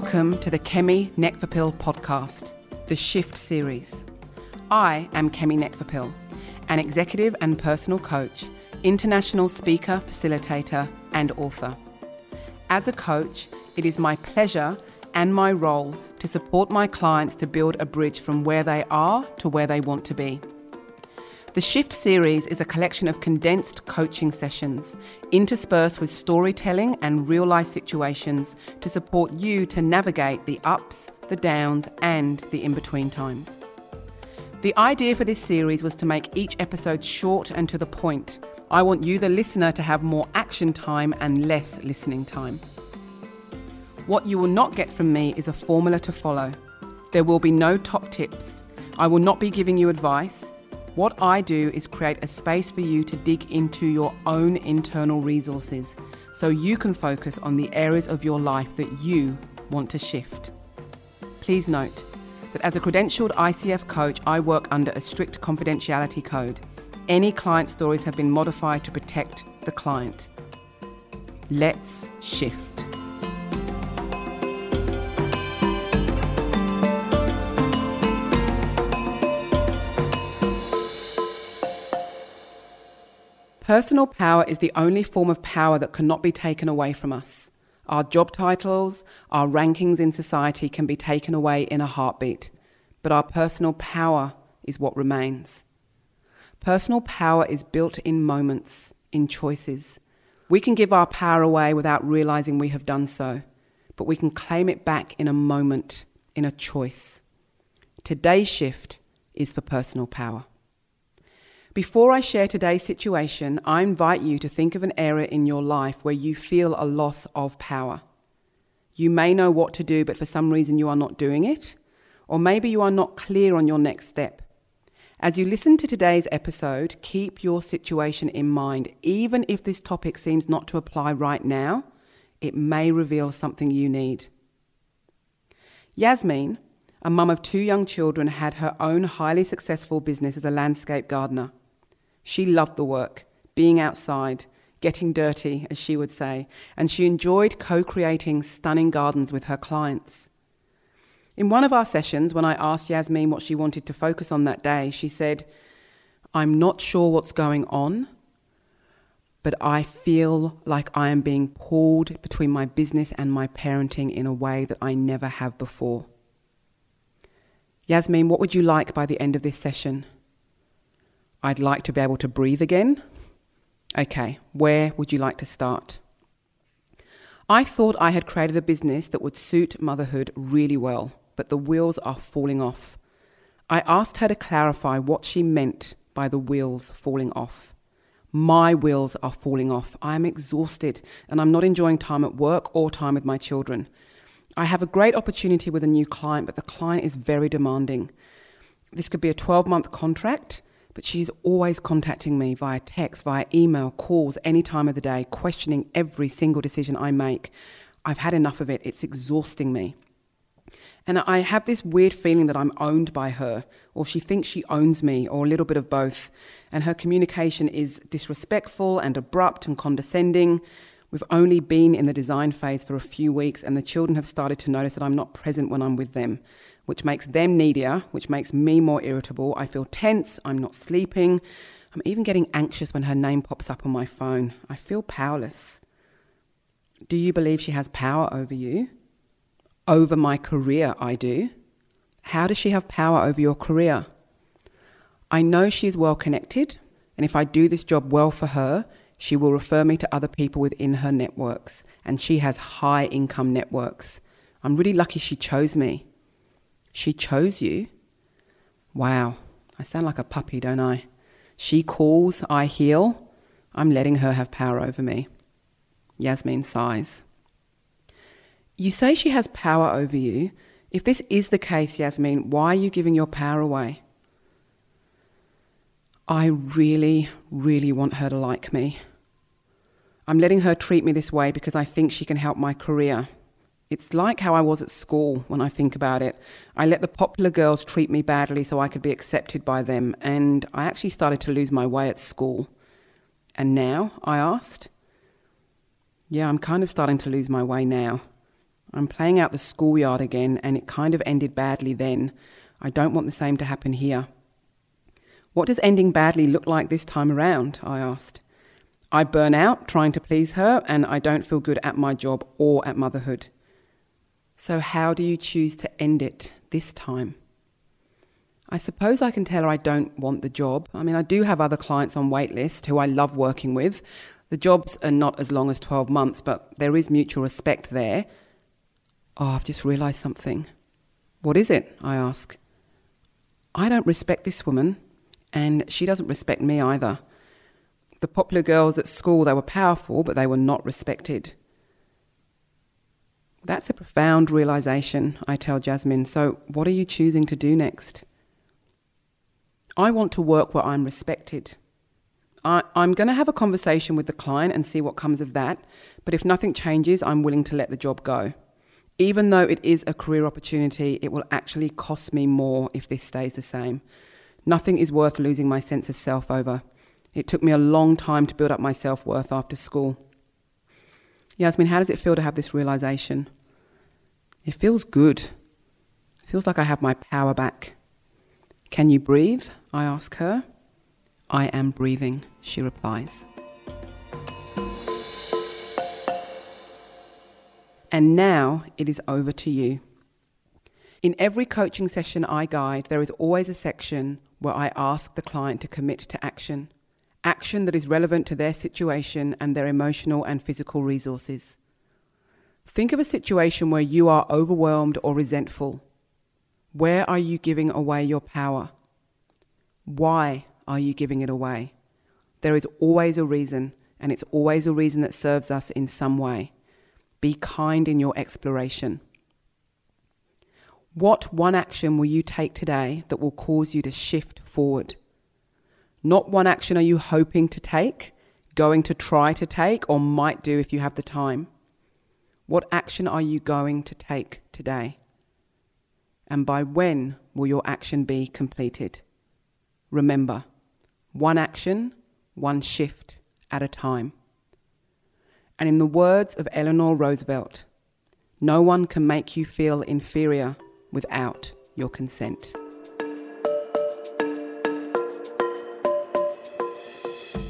Welcome to the Kemi Nekvapil podcast, the Shift series. I am Kemi Nekvapil, an executive and personal coach, international speaker, facilitator, and author. As a coach, it is my pleasure and my role to support my clients to build a bridge from where they are to where they want to be. The Shift series is a collection of condensed coaching sessions, interspersed with storytelling and real life situations to support you to navigate the ups, the downs, and the in between times. The idea for this series was to make each episode short and to the point. I want you, the listener, to have more action time and less listening time. What you will not get from me is a formula to follow. There will be no top tips. I will not be giving you advice. What I do is create a space for you to dig into your own internal resources so you can focus on the areas of your life that you want to shift. Please note that as a credentialed ICF coach, I work under a strict confidentiality code. Any client stories have been modified to protect the client. Let's shift. Personal power is the only form of power that cannot be taken away from us. Our job titles, our rankings in society can be taken away in a heartbeat, but our personal power is what remains. Personal power is built in moments, in choices. We can give our power away without realizing we have done so, but we can claim it back in a moment, in a choice. Today's shift is for personal power. Before I share today's situation, I invite you to think of an area in your life where you feel a loss of power. You may know what to do, but for some reason you are not doing it, or maybe you are not clear on your next step. As you listen to today's episode, keep your situation in mind. Even if this topic seems not to apply right now, it may reveal something you need. Yasmin, a mum of two young children, had her own highly successful business as a landscape gardener. She loved the work, being outside, getting dirty, as she would say, and she enjoyed co creating stunning gardens with her clients. In one of our sessions, when I asked Yasmin what she wanted to focus on that day, she said, I'm not sure what's going on, but I feel like I am being pulled between my business and my parenting in a way that I never have before. Yasmin, what would you like by the end of this session? I'd like to be able to breathe again. Okay, where would you like to start? I thought I had created a business that would suit motherhood really well, but the wheels are falling off. I asked her to clarify what she meant by the wheels falling off. My wheels are falling off. I am exhausted and I'm not enjoying time at work or time with my children. I have a great opportunity with a new client, but the client is very demanding. This could be a 12 month contract but she's always contacting me via text, via email, calls, any time of the day, questioning every single decision I make. I've had enough of it. It's exhausting me. And I have this weird feeling that I'm owned by her, or she thinks she owns me, or a little bit of both. And her communication is disrespectful and abrupt and condescending. We've only been in the design phase for a few weeks, and the children have started to notice that I'm not present when I'm with them which makes them needier, which makes me more irritable. I feel tense, I'm not sleeping. I'm even getting anxious when her name pops up on my phone. I feel powerless. Do you believe she has power over you? Over my career, I do. How does she have power over your career? I know she is well connected, and if I do this job well for her, she will refer me to other people within her networks, and she has high income networks. I'm really lucky she chose me. She chose you. Wow, I sound like a puppy, don't I? She calls, I heel. I'm letting her have power over me. Yasmin sighs. You say she has power over you. If this is the case, Yasmin, why are you giving your power away? I really, really want her to like me. I'm letting her treat me this way because I think she can help my career. It's like how I was at school when I think about it. I let the popular girls treat me badly so I could be accepted by them, and I actually started to lose my way at school. And now, I asked? Yeah, I'm kind of starting to lose my way now. I'm playing out the schoolyard again, and it kind of ended badly then. I don't want the same to happen here. What does ending badly look like this time around? I asked. I burn out trying to please her, and I don't feel good at my job or at motherhood. So, how do you choose to end it this time? I suppose I can tell her I don't want the job. I mean, I do have other clients on waitlist who I love working with. The jobs are not as long as 12 months, but there is mutual respect there. Oh, I've just realised something. What is it? I ask. I don't respect this woman, and she doesn't respect me either. The popular girls at school, they were powerful, but they were not respected. That's a profound realization, I tell Jasmine. So, what are you choosing to do next? I want to work where I'm respected. I, am going to have a conversation with the client and see what comes of that, but if nothing changes, I'm willing to let the job go. Even though it is a career opportunity, it will actually cost me more if this stays the same. Nothing is worth losing my sense of self over. It took me a long time to build up my self worth after school. Yasmin, how does it feel to have this realization? It feels good. It feels like I have my power back. Can you breathe? I ask her. I am breathing, she replies. And now it is over to you. In every coaching session I guide, there is always a section where I ask the client to commit to action action that is relevant to their situation and their emotional and physical resources. Think of a situation where you are overwhelmed or resentful. Where are you giving away your power? Why are you giving it away? There is always a reason, and it's always a reason that serves us in some way. Be kind in your exploration. What one action will you take today that will cause you to shift forward? Not one action are you hoping to take, going to try to take, or might do if you have the time. What action are you going to take today? And by when will your action be completed? Remember, one action, one shift at a time. And in the words of Eleanor Roosevelt, no one can make you feel inferior without your consent.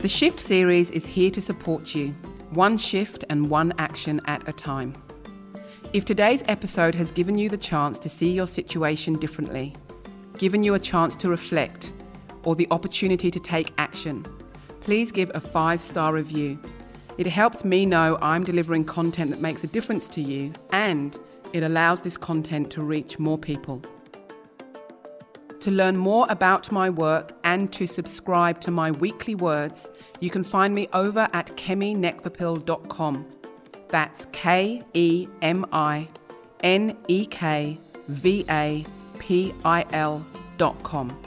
The Shift series is here to support you, one shift and one action at a time. If today's episode has given you the chance to see your situation differently, given you a chance to reflect, or the opportunity to take action, please give a five star review. It helps me know I'm delivering content that makes a difference to you and it allows this content to reach more people. To learn more about my work and to subscribe to my weekly words, you can find me over at keminekvapil.com. That's K E M I N E K V A P I L.com.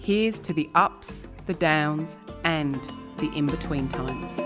Here's to the ups, the downs, and the in between times.